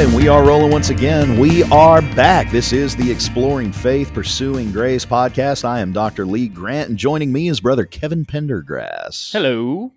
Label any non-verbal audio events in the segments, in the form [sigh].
Right, and we are rolling once again. We are back. This is the Exploring Faith, Pursuing Grace podcast. I am Dr. Lee Grant, and joining me is brother Kevin Pendergrass. Hello.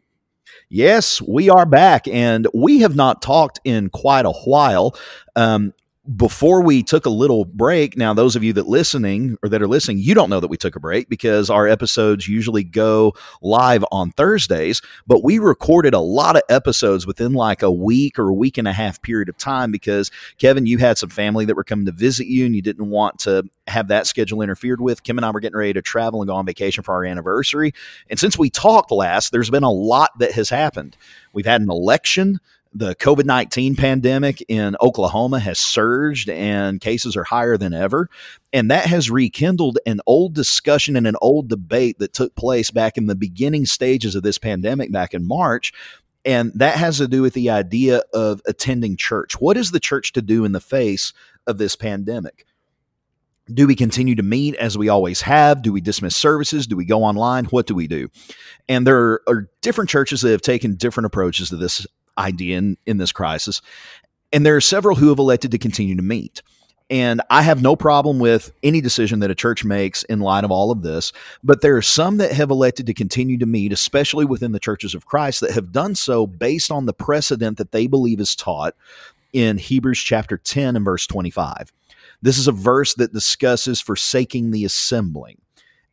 Yes, we are back, and we have not talked in quite a while. Um, before we took a little break now those of you that listening or that are listening you don't know that we took a break because our episodes usually go live on thursdays but we recorded a lot of episodes within like a week or a week and a half period of time because kevin you had some family that were coming to visit you and you didn't want to have that schedule interfered with. Kim and i were getting ready to travel and go on vacation for our anniversary. And since we talked last there's been a lot that has happened. We've had an election the COVID 19 pandemic in Oklahoma has surged and cases are higher than ever. And that has rekindled an old discussion and an old debate that took place back in the beginning stages of this pandemic back in March. And that has to do with the idea of attending church. What is the church to do in the face of this pandemic? Do we continue to meet as we always have? Do we dismiss services? Do we go online? What do we do? And there are different churches that have taken different approaches to this idea in, in this crisis. And there are several who have elected to continue to meet. And I have no problem with any decision that a church makes in light of all of this. But there are some that have elected to continue to meet, especially within the churches of Christ, that have done so based on the precedent that they believe is taught in Hebrews chapter 10 and verse 25. This is a verse that discusses forsaking the assembling.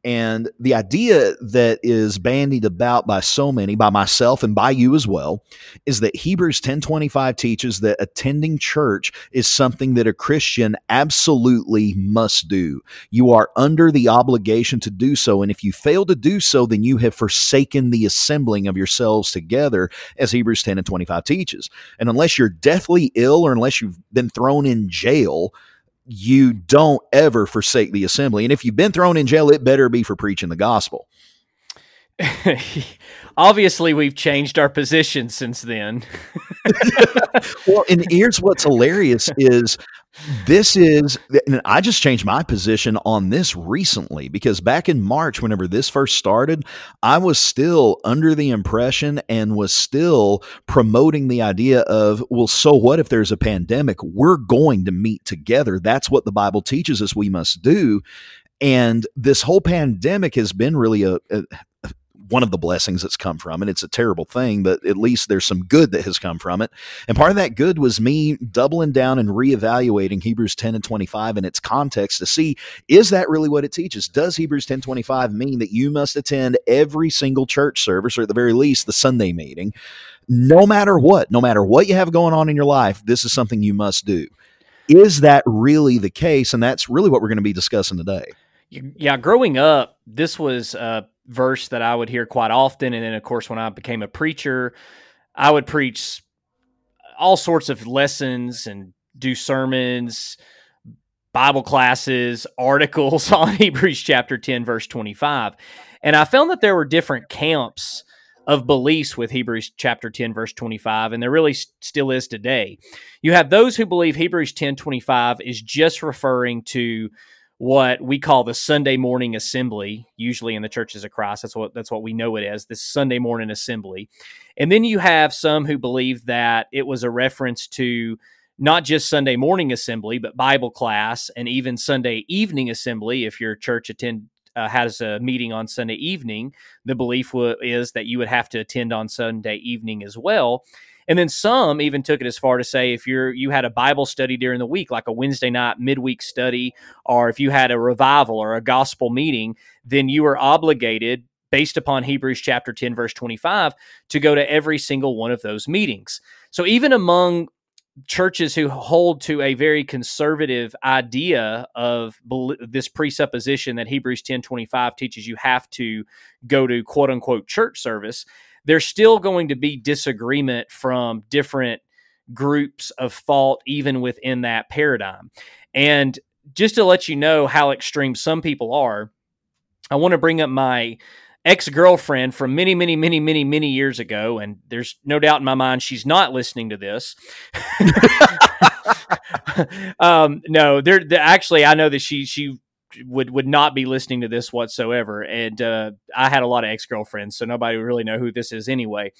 And the idea that is bandied about by so many, by myself and by you as well, is that Hebrews 10:25 teaches that attending church is something that a Christian absolutely must do. You are under the obligation to do so, and if you fail to do so, then you have forsaken the assembling of yourselves together, as Hebrews 10 and 25 teaches. And unless you're deathly ill or unless you've been thrown in jail, you don't ever forsake the assembly. And if you've been thrown in jail, it better be for preaching the gospel. [laughs] Obviously, we've changed our position since then. [laughs] well, and here's what's hilarious is this is and i just changed my position on this recently because back in march whenever this first started i was still under the impression and was still promoting the idea of well so what if there's a pandemic? We're going to meet together. That's what the bible teaches us we must do. And this whole pandemic has been really a, a, one of the blessings that's come from it. It's a terrible thing, but at least there's some good that has come from it. And part of that good was me doubling down and reevaluating Hebrews 10 and 25 in its context to see is that really what it teaches? Does Hebrews 10 25 mean that you must attend every single church service or at the very least the Sunday meeting? No matter what, no matter what you have going on in your life, this is something you must do. Is that really the case? And that's really what we're going to be discussing today. Yeah, growing up, this was uh, verse that I would hear quite often. And then, of course, when I became a preacher, I would preach all sorts of lessons and do sermons, Bible classes, [laughs] articles on Hebrews chapter 10, verse 25. And I found that there were different camps of beliefs with Hebrews chapter 10 verse 25 and there really still is today. You have those who believe Hebrews 10 25 is just referring to what we call the Sunday morning assembly, usually in the churches of Christ. That's what that's what we know it as, this Sunday morning assembly. And then you have some who believe that it was a reference to not just Sunday morning assembly, but Bible class and even Sunday evening assembly. If your church attend uh, has a meeting on Sunday evening, the belief w- is that you would have to attend on Sunday evening as well. And then some even took it as far to say if you're you had a Bible study during the week, like a Wednesday night midweek study, or if you had a revival or a gospel meeting, then you were obligated based upon Hebrews chapter 10 verse 25 to go to every single one of those meetings. So even among churches who hold to a very conservative idea of this presupposition that Hebrews 10:25 teaches you have to go to quote unquote church service, there's still going to be disagreement from different groups of thought, even within that paradigm. And just to let you know how extreme some people are, I want to bring up my ex girlfriend from many, many, many, many, many years ago. And there's no doubt in my mind she's not listening to this. [laughs] um, no, there actually, I know that she, she, would would not be listening to this whatsoever. And uh, I had a lot of ex girlfriends, so nobody would really know who this is anyway.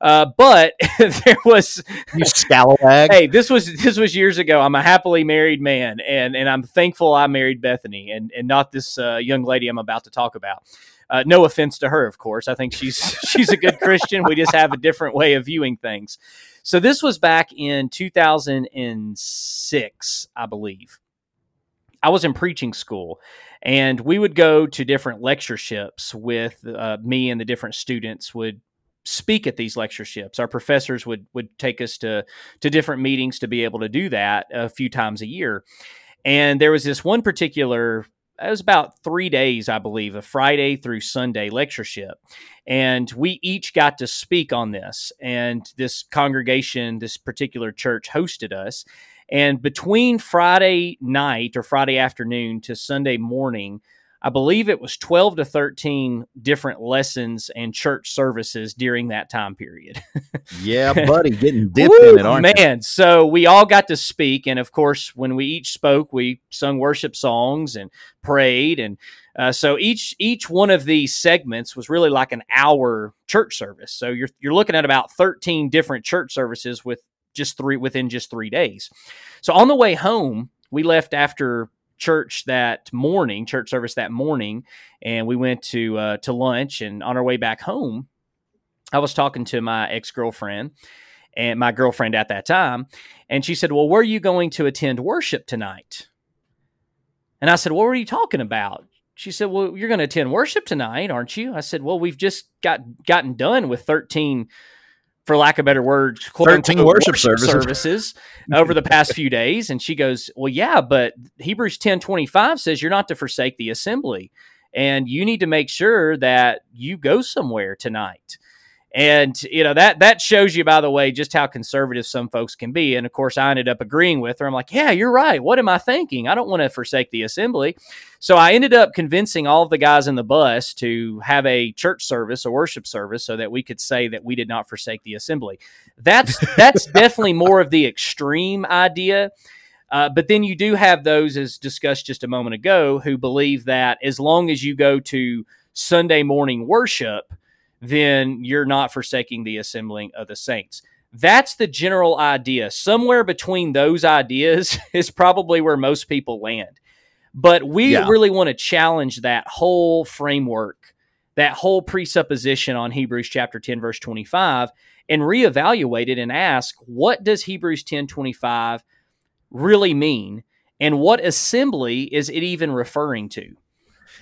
Uh, but [laughs] there was you scalawag. Hey, this was this was years ago. I'm a happily married man, and and I'm thankful I married Bethany, and and not this uh, young lady I'm about to talk about. Uh, no offense to her, of course. I think she's [laughs] she's a good Christian. We just have a different way of viewing things. So this was back in 2006, I believe. I was in preaching school, and we would go to different lectureships with uh, me and the different students would speak at these lectureships. Our professors would would take us to to different meetings to be able to do that a few times a year. And there was this one particular it was about three days, I believe, a Friday through Sunday lectureship. And we each got to speak on this. And this congregation, this particular church hosted us. And between Friday night or Friday afternoon to Sunday morning, I believe it was 12 to 13 different lessons and church services during that time period. [laughs] yeah, buddy, getting dipped Woo, in it, aren't man. You? So we all got to speak. And of course, when we each spoke, we sung worship songs and prayed. And uh, so each each one of these segments was really like an hour church service. So you're you're looking at about 13 different church services with just three within just three days. So on the way home, we left after church that morning, church service that morning, and we went to uh, to lunch. And on our way back home, I was talking to my ex girlfriend and my girlfriend at that time, and she said, "Well, where are you going to attend worship tonight?" And I said, "What were you talking about?" She said, "Well, you're going to attend worship tonight, aren't you?" I said, "Well, we've just got gotten done with 13 for lack of better words, quote 13 unquote, worship, worship services, services over the past few days. And she goes, Well, yeah, but Hebrews 10 25 says you're not to forsake the assembly. And you need to make sure that you go somewhere tonight. And you know that that shows you, by the way, just how conservative some folks can be. And of course, I ended up agreeing with her. I'm like, "Yeah, you're right. What am I thinking? I don't want to forsake the assembly." So I ended up convincing all of the guys in the bus to have a church service, a worship service, so that we could say that we did not forsake the assembly. That's [laughs] that's definitely more of the extreme idea. Uh, but then you do have those, as discussed just a moment ago, who believe that as long as you go to Sunday morning worship then you're not forsaking the assembling of the saints. That's the general idea. Somewhere between those ideas [laughs] is probably where most people land. But we yeah. really want to challenge that whole framework, that whole presupposition on Hebrews chapter 10, verse 25, and reevaluate it and ask, what does Hebrews 10 25 really mean? And what assembly is it even referring to?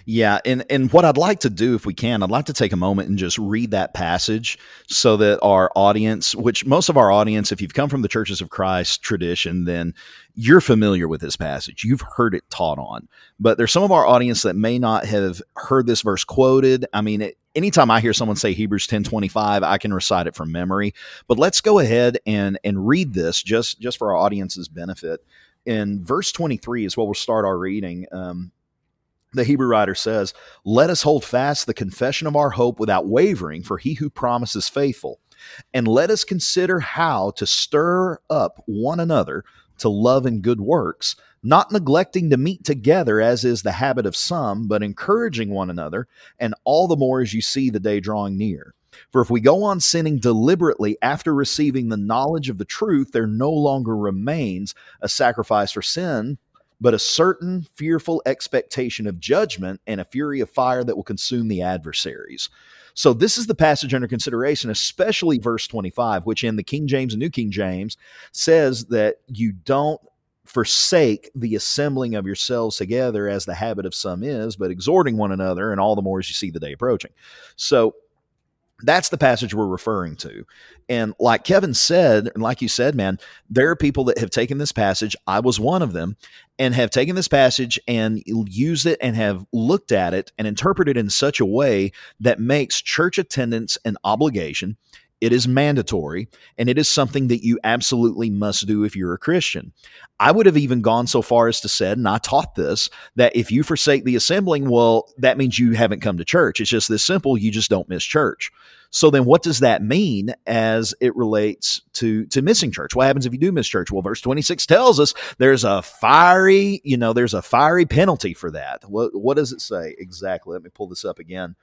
Yeah, and and what I'd like to do, if we can, I'd like to take a moment and just read that passage so that our audience, which most of our audience, if you've come from the Churches of Christ tradition, then you're familiar with this passage. You've heard it taught on. But there's some of our audience that may not have heard this verse quoted. I mean, it, anytime I hear someone say Hebrews 10:25, I can recite it from memory. But let's go ahead and and read this just just for our audience's benefit. In verse 23 is where we'll start our reading. Um, the Hebrew writer says, Let us hold fast the confession of our hope without wavering, for he who promises faithful. And let us consider how to stir up one another to love and good works, not neglecting to meet together as is the habit of some, but encouraging one another, and all the more as you see the day drawing near. For if we go on sinning deliberately after receiving the knowledge of the truth, there no longer remains a sacrifice for sin but a certain fearful expectation of judgment and a fury of fire that will consume the adversaries. So, this is the passage under consideration, especially verse 25, which in the King James and New King James says that you don't forsake the assembling of yourselves together as the habit of some is, but exhorting one another, and all the more as you see the day approaching. So, that's the passage we're referring to. And like Kevin said, and like you said, man, there are people that have taken this passage. I was one of them, and have taken this passage and used it and have looked at it and interpreted it in such a way that makes church attendance an obligation. It is mandatory, and it is something that you absolutely must do if you're a Christian. I would have even gone so far as to said, and I taught this, that if you forsake the assembling, well, that means you haven't come to church. It's just this simple. You just don't miss church. So then what does that mean as it relates to to missing church? What happens if you do miss church? Well, verse 26 tells us there's a fiery, you know, there's a fiery penalty for that. What what does it say exactly? Let me pull this up again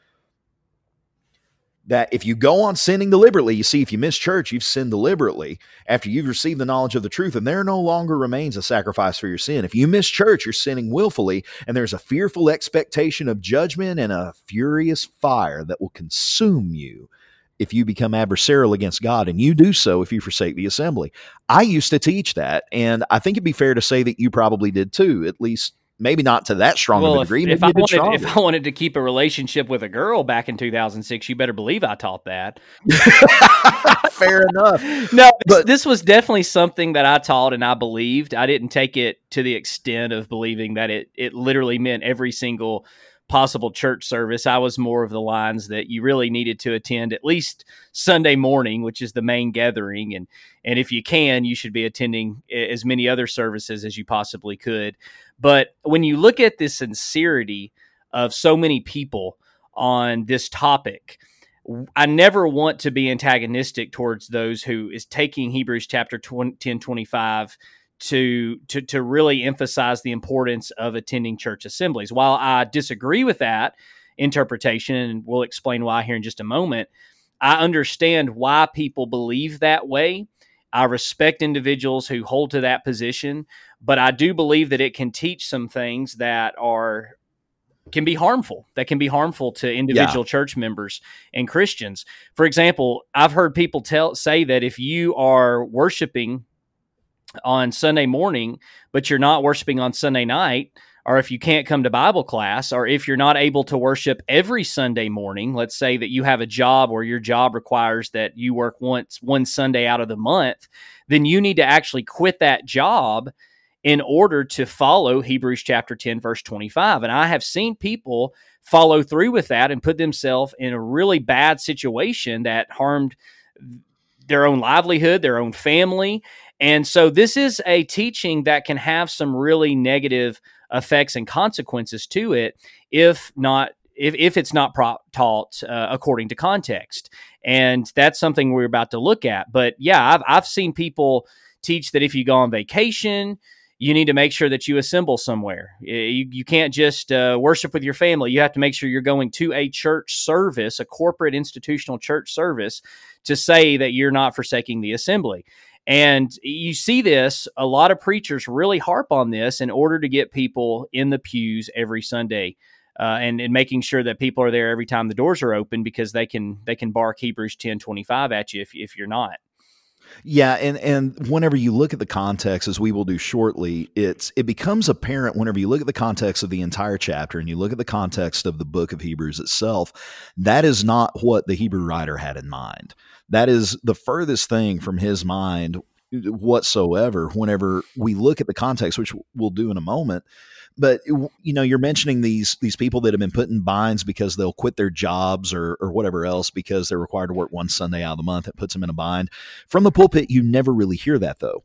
that if you go on sinning deliberately, you see, if you miss church, you've sinned deliberately after you've received the knowledge of the truth, and there no longer remains a sacrifice for your sin. If you miss church, you're sinning willfully, and there's a fearful expectation of judgment and a furious fire that will consume you if you become adversarial against God, and you do so if you forsake the assembly. I used to teach that, and I think it'd be fair to say that you probably did too, at least maybe not to that strong well, of a degree. If, if I wanted, if I wanted to keep a relationship with a girl back in 2006, you better believe I taught that. [laughs] Fair enough. No, but, this was definitely something that I taught and I believed. I didn't take it to the extent of believing that it it literally meant every single possible church service. I was more of the lines that you really needed to attend at least Sunday morning, which is the main gathering, and and if you can, you should be attending eh, as many other services as you possibly could. But when you look at the sincerity of so many people on this topic, I never want to be antagonistic towards those who is taking Hebrews chapter 20, 10 25 to, to, to really emphasize the importance of attending church assemblies. While I disagree with that interpretation, and we'll explain why here in just a moment, I understand why people believe that way. I respect individuals who hold to that position, but I do believe that it can teach some things that are can be harmful that can be harmful to individual yeah. church members and Christians. For example, I've heard people tell say that if you are worshiping on Sunday morning but you're not worshiping on Sunday night, or if you can't come to Bible class, or if you're not able to worship every Sunday morning, let's say that you have a job where your job requires that you work once one Sunday out of the month, then you need to actually quit that job in order to follow Hebrews chapter 10 verse 25. And I have seen people follow through with that and put themselves in a really bad situation that harmed their own livelihood, their own family. And so this is a teaching that can have some really negative effects and consequences to it if not if, if it's not pro- taught uh, according to context and that's something we're about to look at but yeah I've, I've seen people teach that if you go on vacation you need to make sure that you assemble somewhere. You, you can't just uh, worship with your family. You have to make sure you're going to a church service, a corporate institutional church service, to say that you're not forsaking the assembly. And you see this, a lot of preachers really harp on this in order to get people in the pews every Sunday. Uh, and, and making sure that people are there every time the doors are open because they can they can bark Hebrews ten twenty five at you if, if you're not. Yeah, and and whenever you look at the context, as we will do shortly, it's it becomes apparent whenever you look at the context of the entire chapter and you look at the context of the book of Hebrews itself, that is not what the Hebrew writer had in mind. That is the furthest thing from his mind whatsoever whenever we look at the context which we'll do in a moment but you know you're mentioning these these people that have been put in binds because they'll quit their jobs or or whatever else because they're required to work one sunday out of the month it puts them in a bind from the pulpit you never really hear that though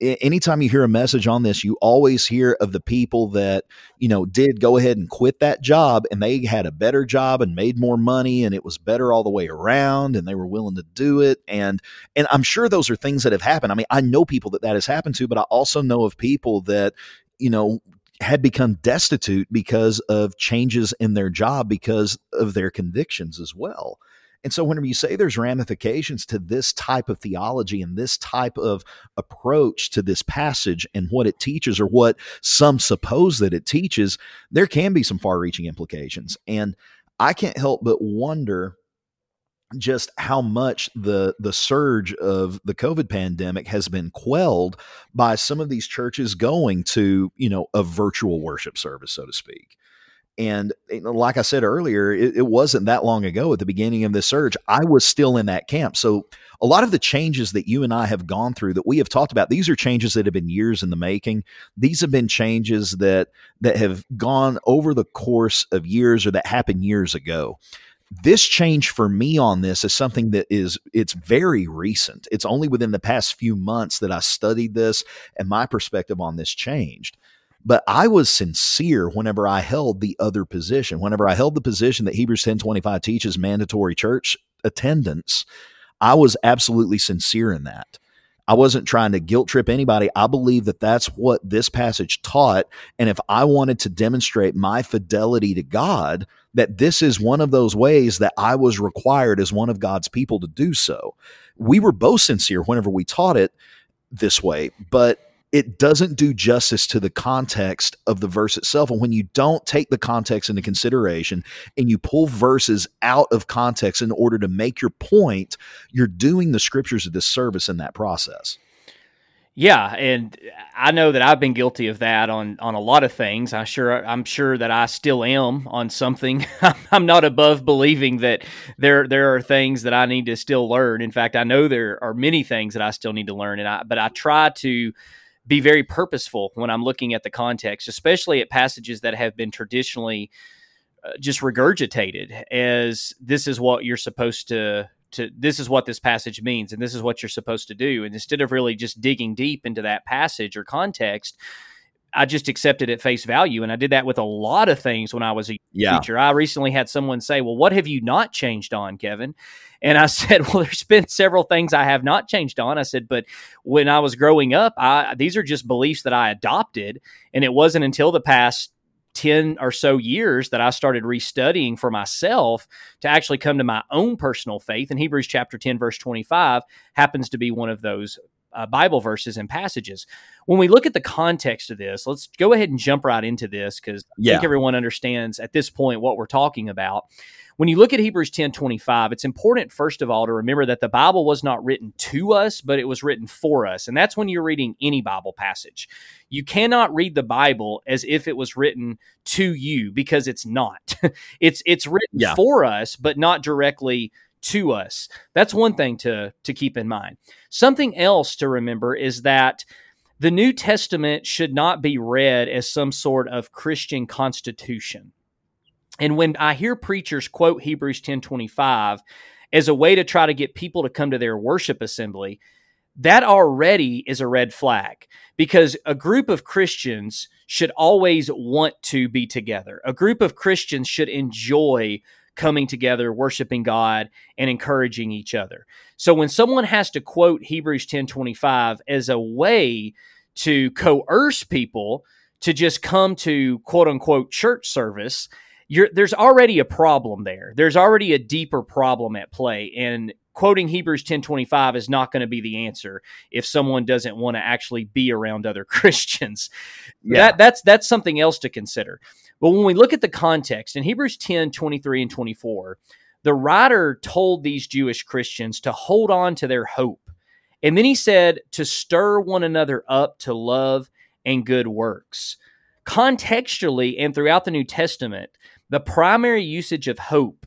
anytime you hear a message on this, you always hear of the people that, you know, did go ahead and quit that job and they had a better job and made more money and it was better all the way around and they were willing to do it. And, and I'm sure those are things that have happened. I mean, I know people that that has happened to, but I also know of people that, you know, had become destitute because of changes in their job because of their convictions as well. And so, whenever you say there's ramifications to this type of theology and this type of approach to this passage and what it teaches, or what some suppose that it teaches, there can be some far reaching implications. And I can't help but wonder just how much the the surge of the covid pandemic has been quelled by some of these churches going to you know a virtual worship service so to speak and like I said earlier, it, it, wasn't that long ago at the beginning of this surge. I was still in that camp. So a lot of the changes that you and I have gone through that we have talked about, these are changes that have been years in the making. These have been changes that that have gone over the course of years or that happened years ago. This change for me on this is something that is it's very recent. It's only within the past few months that i studied this and my perspective on this changed. But i was sincere whenever i held the other position. Whenever i held the position that hebrews 10 25 teaches mandatory church attendance i was absolutely sincere in that I wasn't trying to guilt trip anybody. I believe that that's what this passage taught. And if I wanted to demonstrate my fidelity to God, that this is one of those ways that I was required as one of God's people to do so. We were both sincere whenever we taught it this way, but it doesn't do justice to the context of the verse itself. And when you don't take the context into consideration and you pull verses out of context in order to make your point, you're doing the scriptures a disservice in that process. Yeah, and I know that I've been guilty of that on on a lot of things. I sure I'm sure that I still am on something. [laughs] I'm not above believing that there there are things that I need to still learn. In fact, I know there are many things that I still need to learn, and I but I try to be very purposeful when I'm looking at the context, especially at passages that have been traditionally uh, just regurgitated as this is what you're supposed to to this is what this passage means and this is what you're supposed to do. And instead of really just digging deep into that passage or context I just accepted at face value. And I did that with a lot of things when I was a yeah. teacher. I recently had someone say, Well, what have you not changed on, Kevin? And I [laughs] said, Well, there's been several things I have not changed on. I said, But when I was growing up, I, these are just beliefs that I adopted. And it wasn't until the past 10 or so years that I started restudying for myself to actually come to my own personal faith. And Hebrews chapter 10, verse 25 happens to be one of those uh, Bible verses and passages. When we look at the context of this, let's go ahead and jump right into this because yeah. I think everyone understands at this point what we're talking about. When you look at Hebrews 10 25, it's important, first of all, to remember that the Bible was not written to us, but it was written for us. And that's when you're reading any Bible passage. You cannot read the Bible as if it was written to you because it's not. [laughs] it's it's written yeah. for us, but not directly to us. That's one thing to, to keep in mind. Something else to remember is that the New Testament should not be read as some sort of Christian constitution. And when I hear preachers quote Hebrews 10:25 as a way to try to get people to come to their worship assembly, that already is a red flag because a group of Christians should always want to be together. A group of Christians should enjoy coming together, worshiping God, and encouraging each other. So when someone has to quote Hebrews 10:25 as a way to coerce people to just come to quote unquote church service, there's already a problem there. There's already a deeper problem at play. And quoting Hebrews 10:25 is not going to be the answer if someone doesn't want to actually be around other [laughs] Christians. Yeah. That, that's that's something else to consider. But when we look at the context in Hebrews 10 23 and 24, the writer told these Jewish Christians to hold on to their hope. And then he said to stir one another up to love and good works. Contextually and throughout the New Testament, the primary usage of hope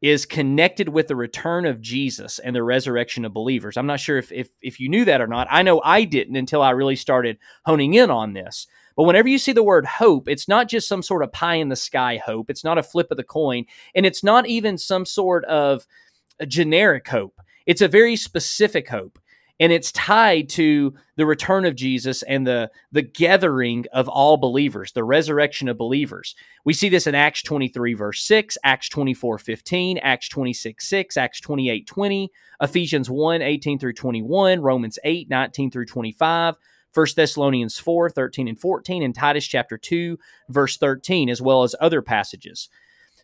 is connected with the return of Jesus and the resurrection of believers. I'm not sure if, if, if you knew that or not. I know I didn't until I really started honing in on this. But whenever you see the word hope, it's not just some sort of pie in the sky hope. It's not a flip of the coin. And it's not even some sort of generic hope. It's a very specific hope. And it's tied to the return of Jesus and the, the gathering of all believers, the resurrection of believers. We see this in Acts 23, verse 6, Acts 24, 15, Acts 26, 6, Acts 28, 20, Ephesians 1, 18 through 21, Romans 8, 19 through 25, 1 Thessalonians 4, 13 and 14, and Titus chapter 2, verse 13, as well as other passages.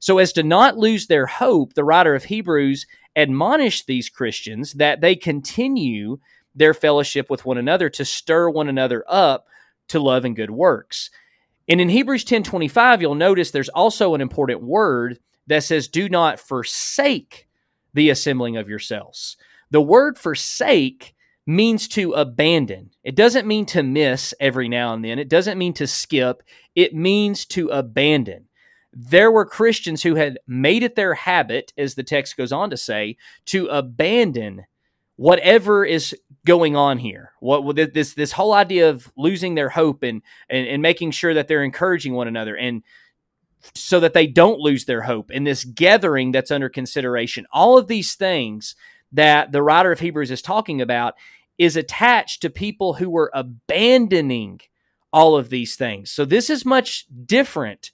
So, as to not lose their hope, the writer of Hebrews admonished these Christians that they continue their fellowship with one another to stir one another up to love and good works. And in Hebrews 10:25, you'll notice there's also an important word that says, do not forsake the assembling of yourselves. The word forsake means to abandon. It doesn't mean to miss every now and then. It doesn't mean to skip. It means to abandon. There were Christians who had made it their habit, as the text goes on to say, to abandon whatever is going on here. What this this whole idea of losing their hope and, and and making sure that they're encouraging one another and so that they don't lose their hope in this gathering that's under consideration. All of these things that the writer of Hebrews is talking about is attached to people who were abandoning all of these things. So this is much different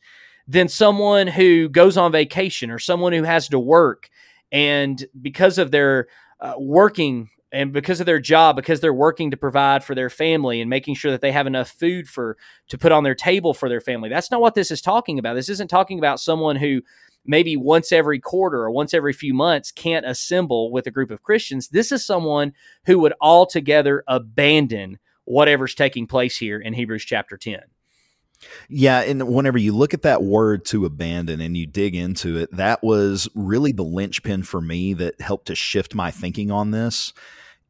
than someone who goes on vacation or someone who has to work and because of their uh, working and because of their job because they're working to provide for their family and making sure that they have enough food for to put on their table for their family that's not what this is talking about this isn't talking about someone who maybe once every quarter or once every few months can't assemble with a group of Christians. This is someone who would altogether abandon whatever's taking place here in Hebrews chapter 10. Yeah, and whenever you look at that word to abandon and you dig into it, that was really the linchpin for me that helped to shift my thinking on this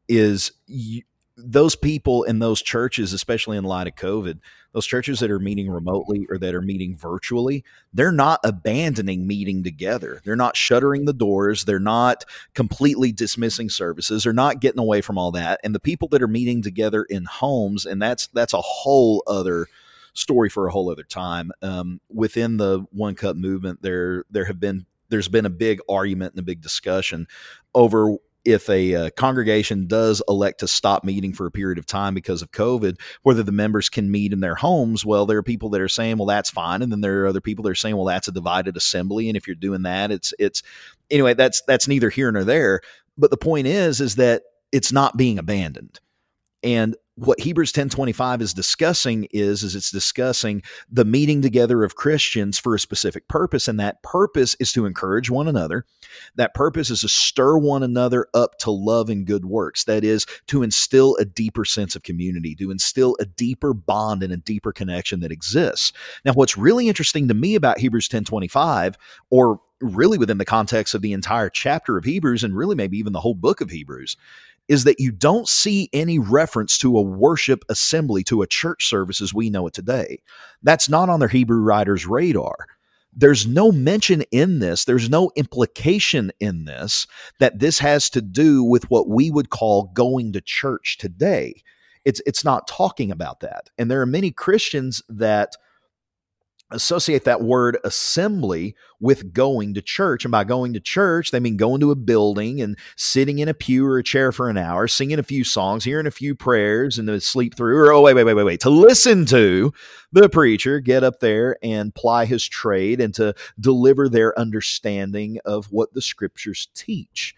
is you, those people in those churches, especially in light of COVID, those churches that are meeting remotely or that are meeting virtually, they're not abandoning meeting together. They're not shuttering the doors. They're not completely dismissing services. They're not getting away from all that. And the people that are meeting together in homes, and that's that's a whole other story for a whole other time. Um, within the one cup movement, there there have been there's been a big argument and a big discussion over if a uh, congregation does elect to stop meeting for a period of time because of COVID, whether the members can meet in their homes, well, there are people that are saying, well, that's fine, and then there are other people that are saying, well, that's a divided assembly, and if you're doing that, it's it's anyway. That's that's neither here nor there. But the point is, is that it's not being abandoned, and what Hebrews 10:25 is discussing is is it's discussing the meeting together of Christians for a specific purpose and that purpose is to encourage one another. That purpose is to stir one another up to love and good works. That is to instill a deeper sense of community, to instill a deeper bond and a deeper connection that exists. Now what's really interesting to me about Hebrews 10:25 or really within the context of the entire chapter of Hebrews and really maybe even the whole book of Hebrews is that you don't see any reference to a worship assembly, to a church service as we know it today. That's not on their Hebrew writer's radar. There's no mention in this, there's no implication in this that this has to do with what we would call going to church today. It's, it's not talking about that. And there are many Christians that associate that word assembly with going to church. And by going to church, they mean going to a building and sitting in a pew or a chair for an hour, singing a few songs, hearing a few prayers, and to sleep through, or oh, wait, wait, wait, wait, wait, to listen to the preacher get up there and ply his trade and to deliver their understanding of what the scriptures teach.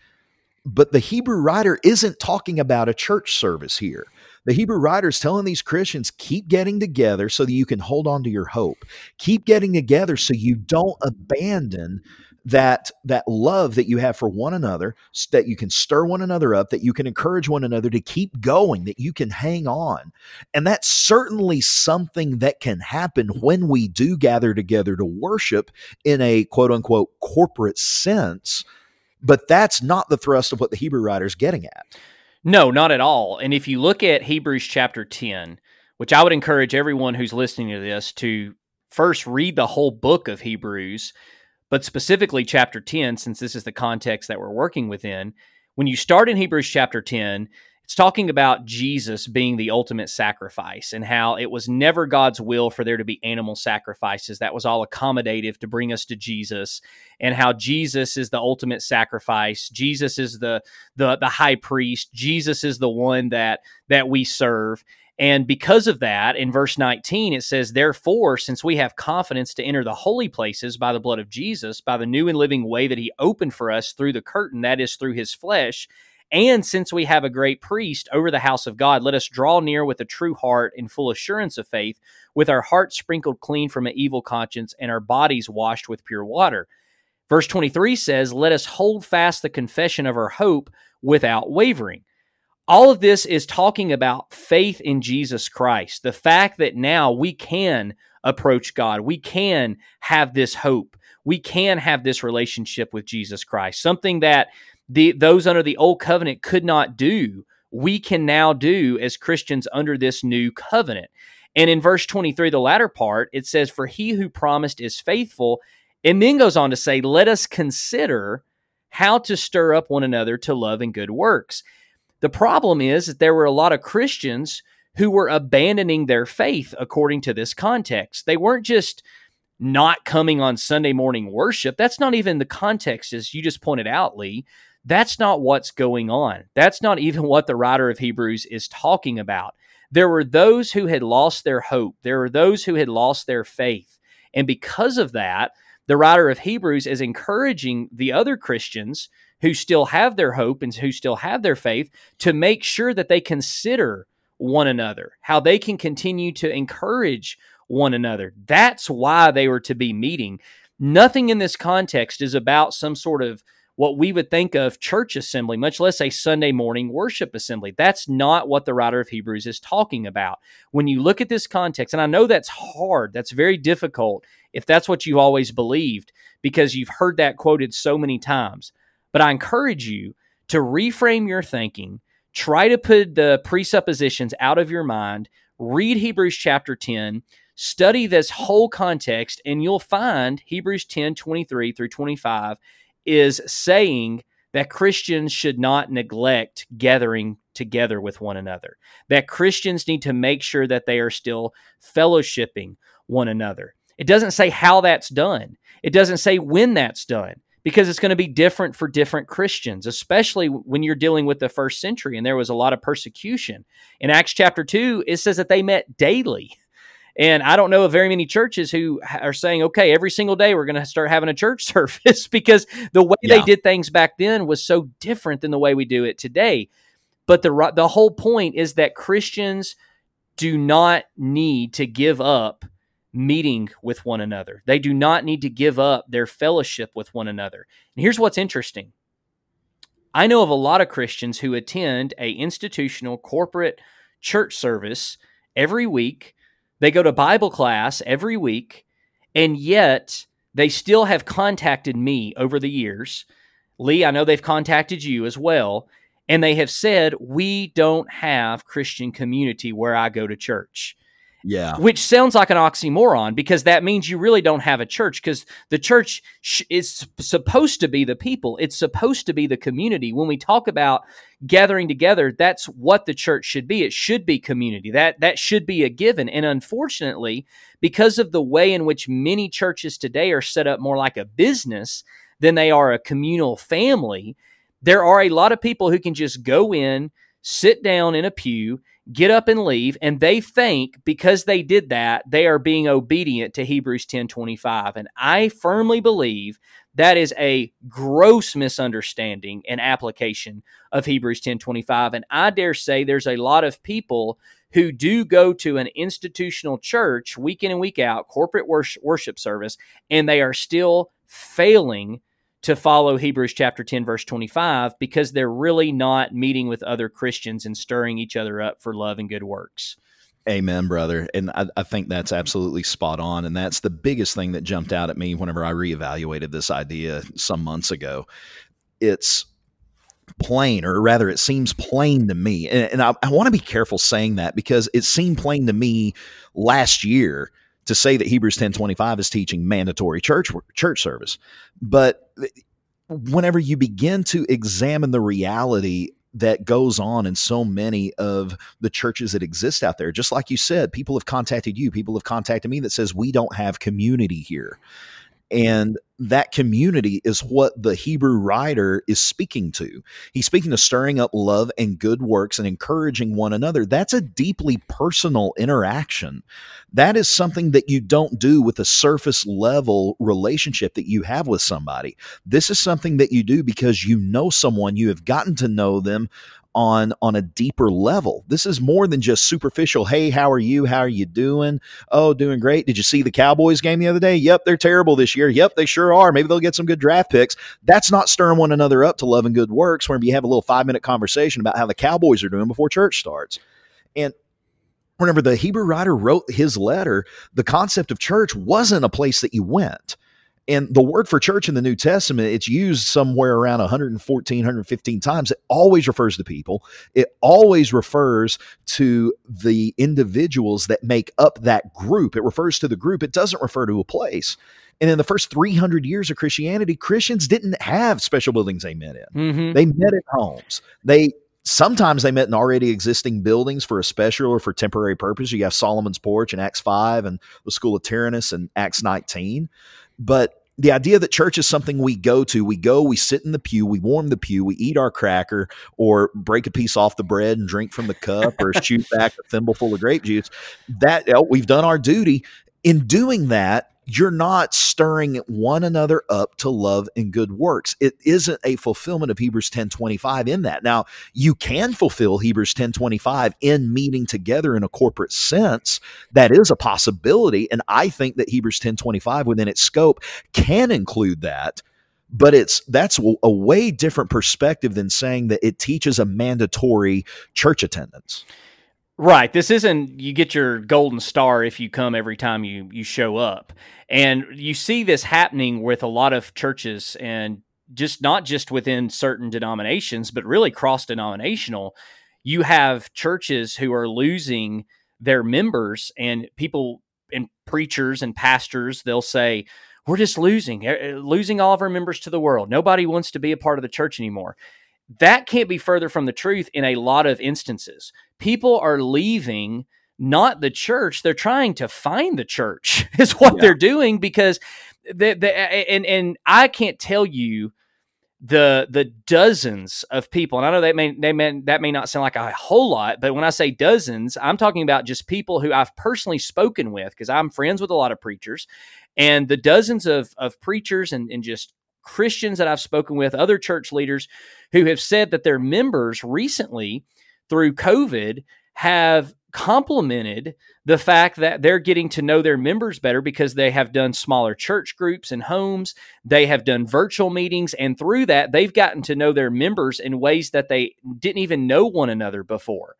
But the Hebrew writer isn't talking about a church service here the Hebrew writer is telling these Christians keep getting together so that you can hold on to your hope. Keep getting together so you don't abandon that that love that you have for one another so that you can stir one another up that you can encourage one another to keep going that you can hang on and that's certainly something that can happen when we do gather together to worship in a quote unquote corporate sense but that's not the thrust of what the hebrew writer is getting at no, not at all. And if you look at Hebrews chapter 10, which I would encourage everyone who's listening to this to first read the whole book of Hebrews, but specifically chapter 10, since this is the context that we're working within. When you start in Hebrews chapter 10, it's talking about Jesus being the ultimate sacrifice and how it was never God's will for there to be animal sacrifices. That was all accommodative to bring us to Jesus, and how Jesus is the ultimate sacrifice. Jesus is the the the high priest. Jesus is the one that that we serve. And because of that, in verse 19, it says, Therefore, since we have confidence to enter the holy places by the blood of Jesus, by the new and living way that he opened for us through the curtain, that is, through his flesh, and since we have a great priest over the house of God, let us draw near with a true heart in full assurance of faith, with our hearts sprinkled clean from an evil conscience and our bodies washed with pure water. Verse 23 says, Let us hold fast the confession of our hope without wavering. All of this is talking about faith in Jesus Christ, the fact that now we can approach God, we can have this hope, we can have this relationship with Jesus Christ, something that the those under the old covenant could not do we can now do as Christians under this new covenant. And in verse 23, the latter part, it says, For he who promised is faithful. And then goes on to say, Let us consider how to stir up one another to love and good works. The problem is that there were a lot of Christians who were abandoning their faith according to this context. They weren't just not coming on Sunday morning worship. That's not even the context, as you just pointed out, Lee. That's not what's going on. That's not even [laughs] what the writer of Hebrews is talking about. There were those who had lost their hope, there were those who had lost their faith. And because of that, the writer of Hebrews is encouraging the other Christians who still have their hope and who still have their faith to make sure that they consider one another, how they can continue to encourage one another. That's why they were to be meeting. Nothing in this context is about some sort of what we would think of church assembly, much less a Sunday morning worship assembly. That's not what the writer of Hebrews is talking about. When you look at this context, and I know that's hard, that's very difficult if that's what you've always believed because you've heard that quoted so many times. But I encourage you to reframe your thinking, try to put the presuppositions out of your mind, read Hebrews chapter 10, study this whole context, and you'll find Hebrews 10 23 through 25 is saying that Christians should not neglect gathering together with one another, that Christians need to make sure that they are still fellowshipping one another. It doesn't say how that's done, it doesn't say when that's done. Because it's going to be different for different Christians, especially when you're dealing with the first century and there was a lot of persecution. In Acts chapter 2, it says that they met daily. And I don't know of very many churches who are saying, okay, every single day we're going to start having a church [laughs] service because the way yeah. they did things back then was so different than the way we do it today. But the the whole point is that Christians do not need to give up meeting with one another. They do not need to give up their fellowship with one another. And here's what's interesting. I know of a lot of Christians who attend a institutional corporate church service every week they go to Bible class every week, and yet they still have contacted me over the years. Lee, I know they've contacted you as well. And they have said, We don't have Christian community where I go to church. Yeah. Which sounds like an oxymoron because that means you really don't have a church because the church is supposed to be the people. It's supposed to be the community. When we talk about gathering together, that's what the church should be. It should be community. That that should be a given. And unfortunately, because of the way in which many churches today are set up more like a business than they are a communal family, there are a lot of people who can just go in, sit down in a pew get up and leave and they think because they did that they are being obedient to Hebrews 10:25 and I firmly believe that is a gross misunderstanding and application of Hebrews 10:25 and I dare say there's a lot of people who do go to an institutional church week in and week out corporate worship service and they are still failing to follow Hebrews chapter 10, verse 25, because they're really not meeting with other Christians and stirring each other up for love and good works. Amen, brother. And I, I, think that's absolutely spot on. And that's the biggest thing that jumped out at me whenever I reevaluated this idea some months ago. It's plain, or rather, it seems plain to me. And, and I, I want to be careful saying that because it seemed plain to me last year to say that Hebrews 10:25 is teaching mandatory church church service. But whenever you begin to examine the reality that goes on in so many of the churches that exist out there just like you said people have contacted you people have contacted me that says we don't have community here and that community is what the Hebrew writer is speaking to. He's speaking to stirring up love and good works and encouraging one another. That's a deeply personal interaction. That is something that you don't do with a surface level relationship that you have with somebody. This is something that you do because you know someone, you have gotten to know them on on a deeper level. This is more than just superficial. Hey, how are you? How are you doing? Oh, doing great. Did you see the Cowboys game the other day? Yep, they're terrible this year. Yep, they sure are. Maybe they'll get some good draft picks. That's not stirring one another up to love and good works. Where you have a little five minute conversation about how the Cowboys are doing before church starts. And whenever the Hebrew writer wrote his letter, the concept of church wasn't a place that you went. And the word for church in the New Testament, it's used somewhere around 114, 115 times. It always refers to people. It always refers to the individuals that make up that group. It refers to the group. It doesn't refer to a place. And in the first 300 years of Christianity, Christians didn't have special buildings they met in. Mm-hmm. They met at homes. They Sometimes they met in already existing buildings for a special or for temporary purpose. You have Solomon's Porch in Acts 5 and the School of Tyrannus in Acts 19. But the idea that church is something we go to, we go, we sit in the pew, we warm the pew, we eat our cracker or break a piece off the bread and drink from the cup or shoot back a thimbleful of grape juice. That oh, we've done our duty. In doing that, you're not stirring one another up to love and good works. It isn't a fulfillment of Hebrews 10:25 in that. Now, you can fulfill Hebrews 10:25 in meeting together in a corporate sense. That is a possibility, and I think that Hebrews 10:25 within its scope can include that. But it's that's a way different perspective than saying that it teaches a mandatory church attendance. Right. This isn't you get your golden star if you come every time you you show up. And you see this happening with a lot of churches and just not just within certain denominations, but really cross denominational. You have churches who are losing their members and people and preachers and pastors, they'll say, We're just losing, eh, eh, losing all of our members to the world. Nobody wants to be a part of the church anymore. That can't be further from the truth in a lot of instances. People are leaving not the church, they're trying to find the church, [laughs] is what yeah. they're doing because the, the and and I can't tell you the the dozens of people and i know that may they may that may not sound like a whole lot but when i say dozens i'm talking about just people who i've personally spoken with because i'm friends with a lot of preachers and the dozens of of preachers and, and just Christians that I've spoken with, other church leaders who have said that their members recently through COVID have complimented the fact that they're getting to know their members better because they have done smaller church groups and homes. They have done virtual meetings. And through that, they've gotten to know their members in ways that they didn't even know one another before.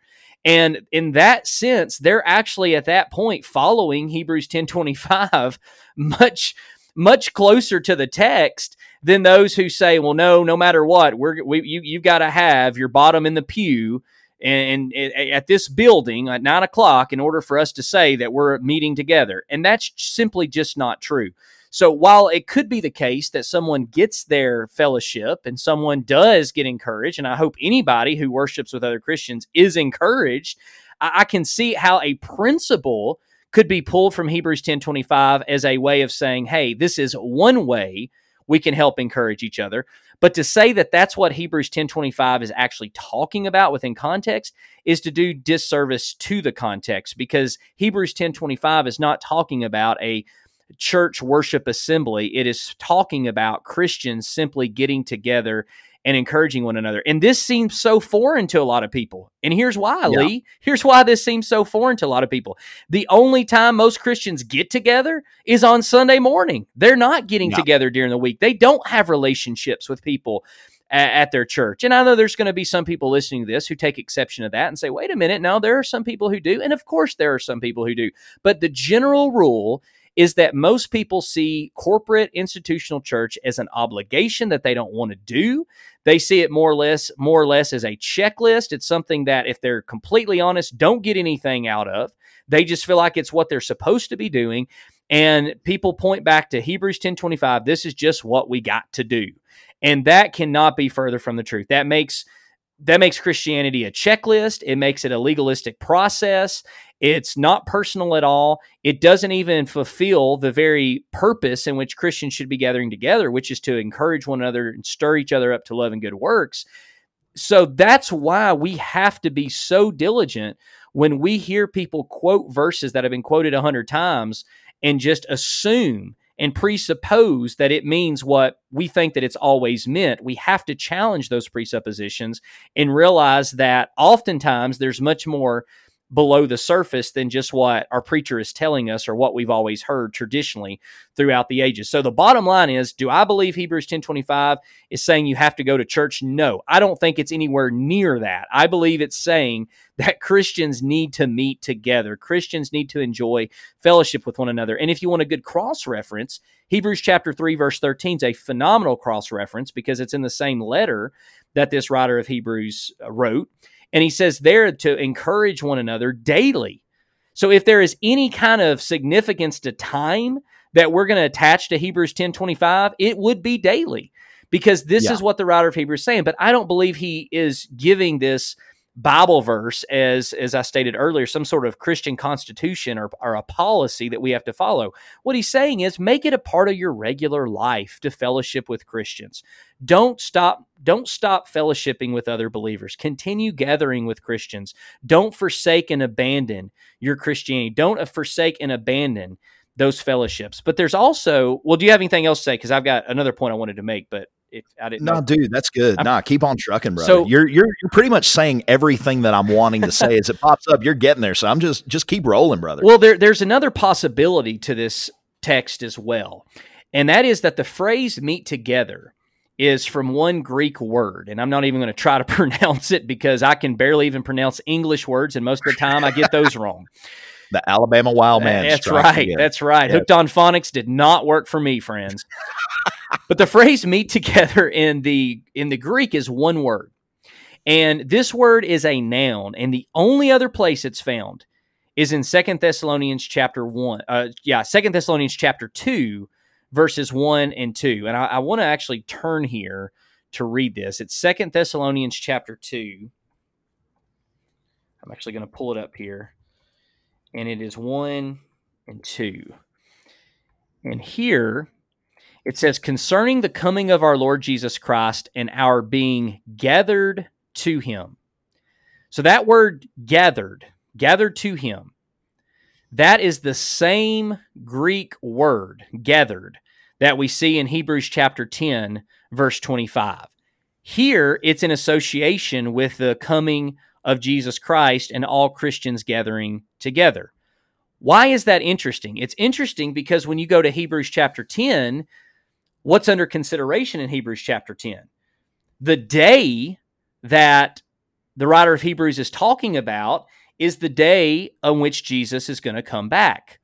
And in that sense, they're actually at that point following Hebrews 10:25 [laughs] much much closer to the text than those who say, "Well, no, no matter what, we're we, you you've got to have your bottom in the pew." And, at this building at nine o'clock, in order for us to say that we're meeting together, and that's simply just not true. So while it could be the case that someone gets their fellowship and someone does get encouraged, and I hope anybody who worships with other Christians is encouraged, I can see how a principle could be pulled from Hebrews 10:25 as a way of saying, "Hey, this is one way we can help encourage each other." But to say that that's what Hebrews 10:25 is actually talking about within context is to do disservice to the context because Hebrews 10:25 is not talking about a church worship assembly. It is talking about Christians simply getting together and encouraging one another. And this seems so foreign to a lot of people. And here's why, yeah. Lee. Here's why this seems so foreign to a lot of people. The only time most Christians get together is on Sunday morning. They're not getting yeah. together during the week. They don't have relationships with people at, their church. And I know there's going to be some people listening to this who take exception to that and say, wait a minute, now there are some people who do. And of course, there are some people who do. But the general rule is that most people see corporate institutional church as an obligation that they don't want to do. They see it more or less more or less as a checklist. It's something that if they're completely honest, don't get anything out of. They just feel like it's what they're supposed to be doing. And people point back to Hebrews 10:25, this is just what we got to do. And that cannot be further from the truth. That makes that makes Christianity a checklist. It makes it a legalistic process. It's not personal at all. It doesn't even fulfill the very purpose in which Christians should be gathering together, which is to encourage one another and stir each other up to love and good works. So that's why we have to be so diligent when we hear people quote verses that have been quoted a hundred times and just assume and presuppose that it means what we think that it's always meant. We have to challenge those presuppositions and realize that oftentimes there's much more below the surface than just what our preacher is telling us or what we've always heard traditionally throughout the ages. So the bottom line is, do I believe Hebrews 10:25 is saying you have to go to church? No. I don't think it's anywhere near that. I believe it's saying that Christians need to meet together. Christians need to enjoy fellowship with one another. And if you want a good cross reference, Hebrews chapter 3 verse 13 is a phenomenal cross reference because it's in the same letter that this writer of Hebrews uh, wrote. And he says there to encourage one another daily. So if there is any kind of significance to time that we're going to attach to Hebrews 10:25, it would be daily. because this Yeah. is what the writer of Hebrews is saying. But I don't believe he is giving this Bible verse as as I stated earlier, some sort of Christian constitution or, or a policy that we have to follow. What he's saying is make it a part of your regular life to fellowship with Christians. Don't stop don't stop fellowshipping with other believers. Continue gathering with Christians. Don't forsake and abandon your Christianity. Don't forsake and abandon those fellowships. But there's also, well, do you have anything else to say? Because I've got another point I wanted to make, but it, I didn't No, know. dude, that's good. I'm- nah, keep on trucking, brother. So- you're you're you're pretty much saying everything that I'm wanting to say as it pops up. You're getting there, so I'm just just keep rolling, brother. Well, there, there's another possibility to this text as well, and that is that the phrase meet together is from one Greek word. And I'm not even going to try to [laughs] pronounce it because I can barely even pronounce English words, and most of the time I get those wrong. [laughs] the Alabama Wild Man. That's right. again. That's right. Yes. Hooked on phonics did not work for me, friends. [laughs] but the phrase meet together in the in the Greek is one word. And this word is a noun, and the only other place it's found is in Second Thessalonians chapter 1. Uh yeah, Second Thessalonians chapter 2, verses 1 and 2. And I, I want to actually turn here to read this. It's Second Thessalonians chapter 2. I'm actually going to pull it up here and it is 1 and 2. And here it says, concerning the coming of our Lord Jesus Christ and our being gathered to him. So that word gathered, gathered to him, that is the same Greek word, gathered, that we see in Hebrews chapter 10, verse 25. Here it's in association with the coming of Jesus Christ and all Christians gathering together. Why is that interesting? It's interesting because when you go to Hebrews chapter 10, what's under consideration in Hebrews chapter 10? The day that the writer of Hebrews is talking about is the day on which Jesus is going to come back.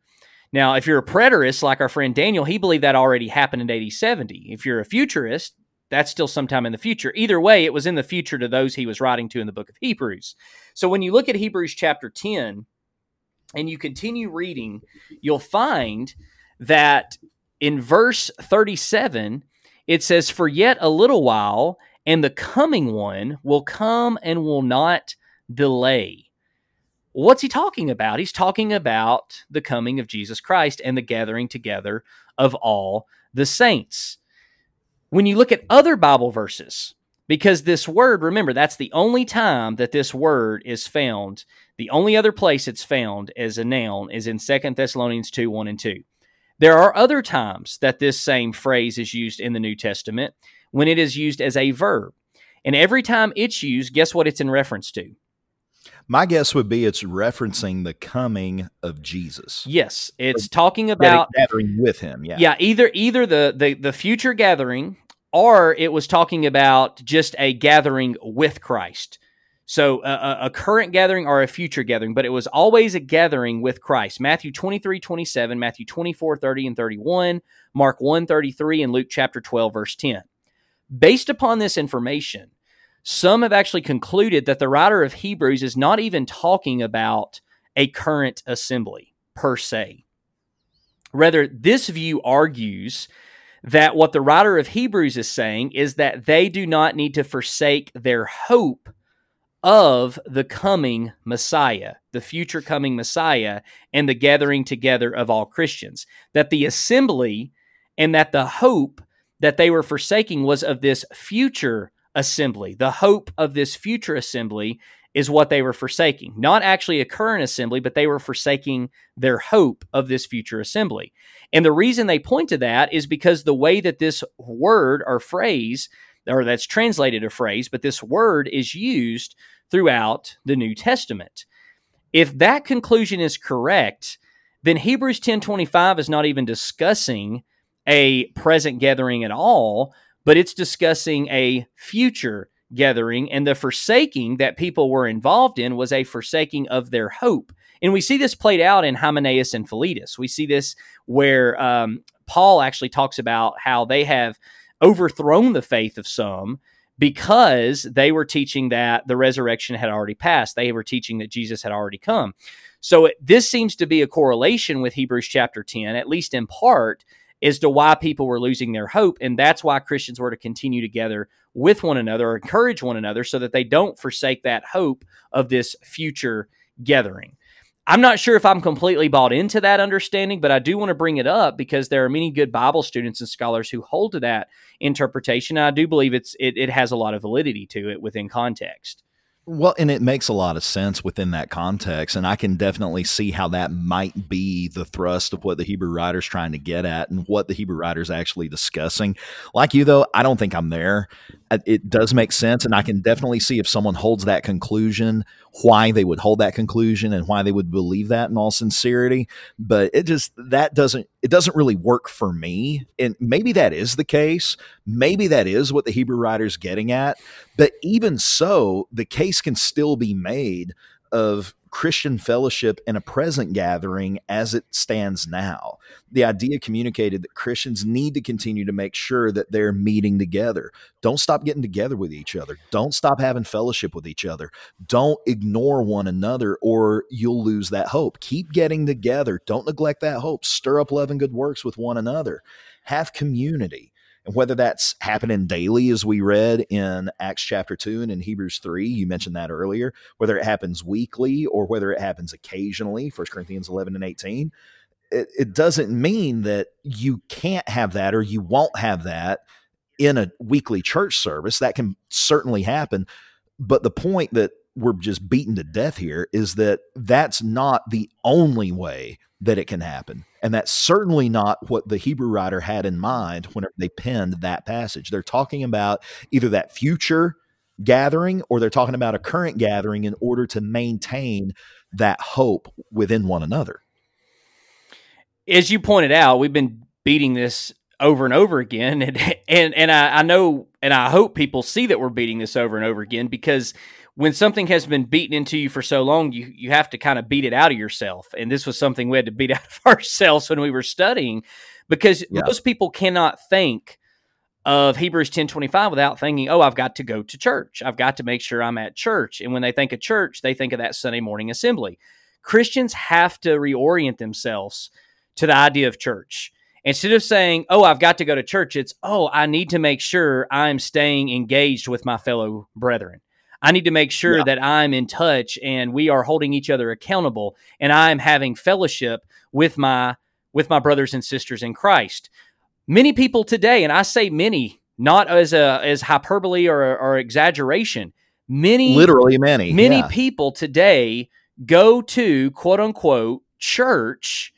Now, if you're a preterist like our friend Daniel, he believed that already happened in AD 70. If you're a futurist, that's still sometime in the future. Either way, it was in the future to those he was writing to in the book of Hebrews. So when you look at Hebrews chapter 10 and you continue reading, you'll find that in verse 37, it says, For yet a little while, and the coming one will come and will not delay. What's he talking about? He's talking about the coming of Jesus Christ and the gathering together of all the saints. When you look at other Bible verses, because this word, remember, that's the only time that this word is found. The only other place it's found as a noun is in Second Thessalonians 2 1 and 2. There are other times that this same phrase is used in the New Testament when it is used as a verb. And every time it's used, guess what it's in reference to? My guess would be it's referencing the coming of Jesus. Yes, it's talking about gathering with him. Yeah. yeah, either either the, the the future gathering or it was talking about just a gathering with Christ. So a, a- a current gathering or a future gathering, but it was always a gathering with Christ. Matthew 23, 27, Matthew 24, 30 and 31, Mark 1, 33, and Luke chapter 12, verse 10. Based upon this information, some have actually concluded that the writer of Hebrews is not even talking about a current assembly per se. Rather, this view argues that what the writer of Hebrews is saying is that they do not need to forsake their hope of the coming Messiah, the future coming Messiah, and the gathering together of all Christians. That the assembly and that the hope that they were forsaking was of this future assembly. The hope of this future assembly is what they were forsaking. Not actually a current assembly, but they were forsaking their hope of this future assembly. And the reason they point to that is because the way that this word or phrase, or that's translated a phrase, but this word is used throughout the New Testament. If that conclusion is correct, then Hebrews 10:25 is not even discussing a present gathering at all, but it's discussing a future gathering and the forsaking that people were involved in was a forsaking of their hope. And we see this played out in Hymenaeus and Philetus. We see this where um, Paul actually talks about how they have overthrown the faith of some because they were teaching that the resurrection had already passed. They were teaching that Jesus had already come. So it, this seems to be a correlation with Hebrews chapter 10, at least in part, as to why people were losing their hope. And that's why Christians were to continue together with one another or encourage one another so that they don't forsake that hope of this future gathering. I'm not sure if I'm completely bought into that understanding, but I do want to bring it up because there are many good Bible students and scholars who hold to that interpretation. I do believe it's it, it has a lot of validity to it within context. Well, and it makes a lot of sense within that context. And I can definitely see how that might be the thrust of what the Hebrew writer's trying to get at and what the Hebrew writer's actually discussing. Like you, though, I don't think I'm there. Uh, it does make sense. And I can definitely see if someone holds that conclusion, why they would hold that conclusion and why they would believe that in all sincerity. But it just, that doesn't, it doesn't really work for me. And maybe that is the case. Maybe that is what the Hebrew writer's getting at. But even so, the case can still be made of Christian fellowship in a present gathering as it stands now. The idea communicated that Christians need to continue to make sure that they're meeting together. Don't stop getting together with each other. Don't stop having fellowship with each other. Don't ignore one another or you'll lose that hope. Keep getting together. Don't neglect that hope. Stir up love and good works with one another. Have community and whether that's happening daily, as we read in Acts chapter 2 and in Hebrews 3, you mentioned that earlier, whether it happens weekly or whether it happens occasionally, 1 Corinthians 11 and 18, it, it doesn't mean that you can't have that or you won't have that in a weekly church service. That can certainly happen. But the point that we're just beaten to death here is that that's not the only way that it can happen. And that's certainly not what the Hebrew writer had in mind whenever they penned that passage. They're talking about either that future gathering or they're talking about a current gathering in order to maintain that hope within one another. As you pointed out, we've been beating this over and over again [laughs] and and and I, I know and I hope people see that we're beating this over and over again because when something has been beaten into you for so long, you you have to kind of beat it out of yourself. And this was something we had to beat [laughs] out of ourselves when we were studying, because yeah. most people cannot think of Hebrews ten twenty five without thinking, "Oh, I've got to go to church. I've got to make sure I'm at church." And when they think of church, they think of that Sunday morning assembly. Christians have to reorient themselves to the idea of church. Instead of saying, "Oh, I've got to go to church," it's, "Oh, I need to make sure I'm staying engaged with my fellow brethren." I need to make sure yeah. that I'm in touch and we are holding each other accountable and I'm having fellowship with my with my brothers and sisters in Christ. Many people today, and I say many, not as a as hyperbole or, or exaggeration, many literally many many yeah. people today go to quote unquote church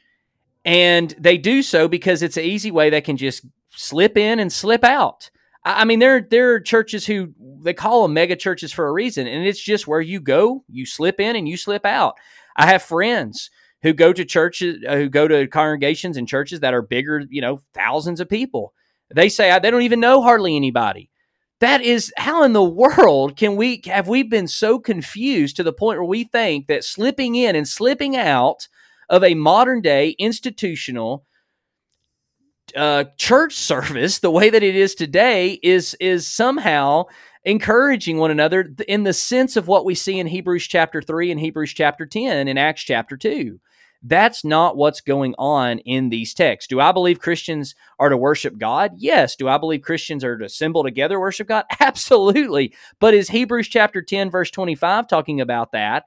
and they do so because it's an easy way they can just slip in and slip out. I mean, there there are churches who they call them mega churches for a reason, and it's just where you go, you slip in and you slip out. I have friends who go to churches, uh, who go to congregations and churches that are bigger, you know, thousands of people. They say they don't even know hardly anybody. That is how in the world can we have we been so confused to the point where we think that slipping in and slipping out of a modern day institutional uh, church service the way that it is today is is somehow encouraging one another in the sense of what we see in Hebrews chapter 3 and Hebrews chapter 10 and Acts chapter 2. That's not what's going on in these texts. Do I believe Christians are to worship God? Yes. Do I believe Christians are to assemble together worship God? [laughs] Absolutely. But is Hebrews chapter 10 verse 25 talking about that?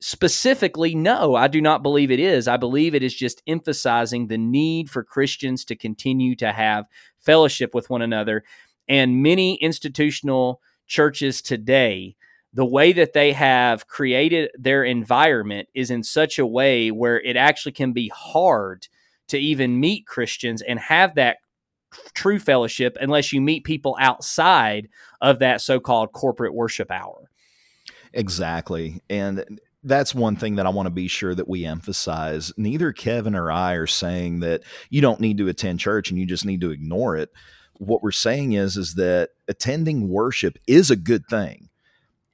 Specifically, no, I do not believe it is. I believe it is just emphasizing the need for Christians to continue to have fellowship with one another. And many institutional churches today, the way that they have created their environment is in such a way where it actually can be hard to even meet Christians and have that true fellowship unless you meet people outside of that so called corporate worship hour. Exactly. And that's one thing that I want to be sure that we emphasize. Neither Kevin or I are saying that you don't need to attend church and you just need to ignore it. What we're saying is is that attending worship is a good thing.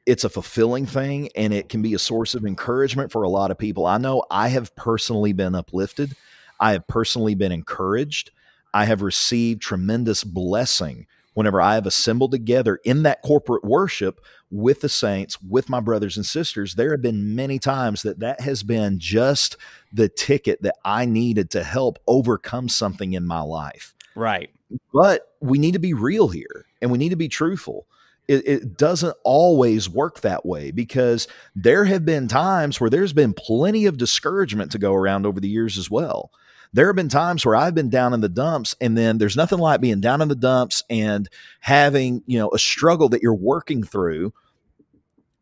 It's a fulfilling thing and it can be a source of encouragement for a lot of people. I know I have personally been uplifted. I have personally been encouraged. I have received tremendous blessing whenever I have assembled together in that corporate worship with the saints, with my brothers and sisters, there have been many times that that has been just the ticket that I needed to help overcome something in my life. Right. But we need to be real here and we need to be truthful. It, it, doesn't always work that way because there have been times where there's been plenty of discouragement to go around over the years as well there have been times where I've been down in the dumps and then there's nothing like being down in the dumps and having, you know, a struggle that you're working through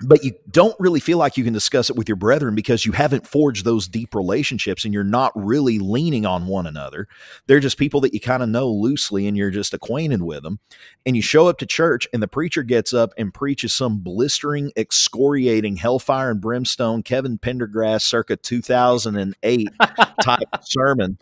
but you don't really feel like you can discuss it with your brethren because you haven't forged those deep relationships and you're not really leaning on one another. They're just people that you kind of know loosely and you're just acquainted with them. And you show up to church and the preacher gets up and preaches some blistering, excoriating, hellfire and brimstone, Kevin Pendergrass circa 2008 type [laughs] sermon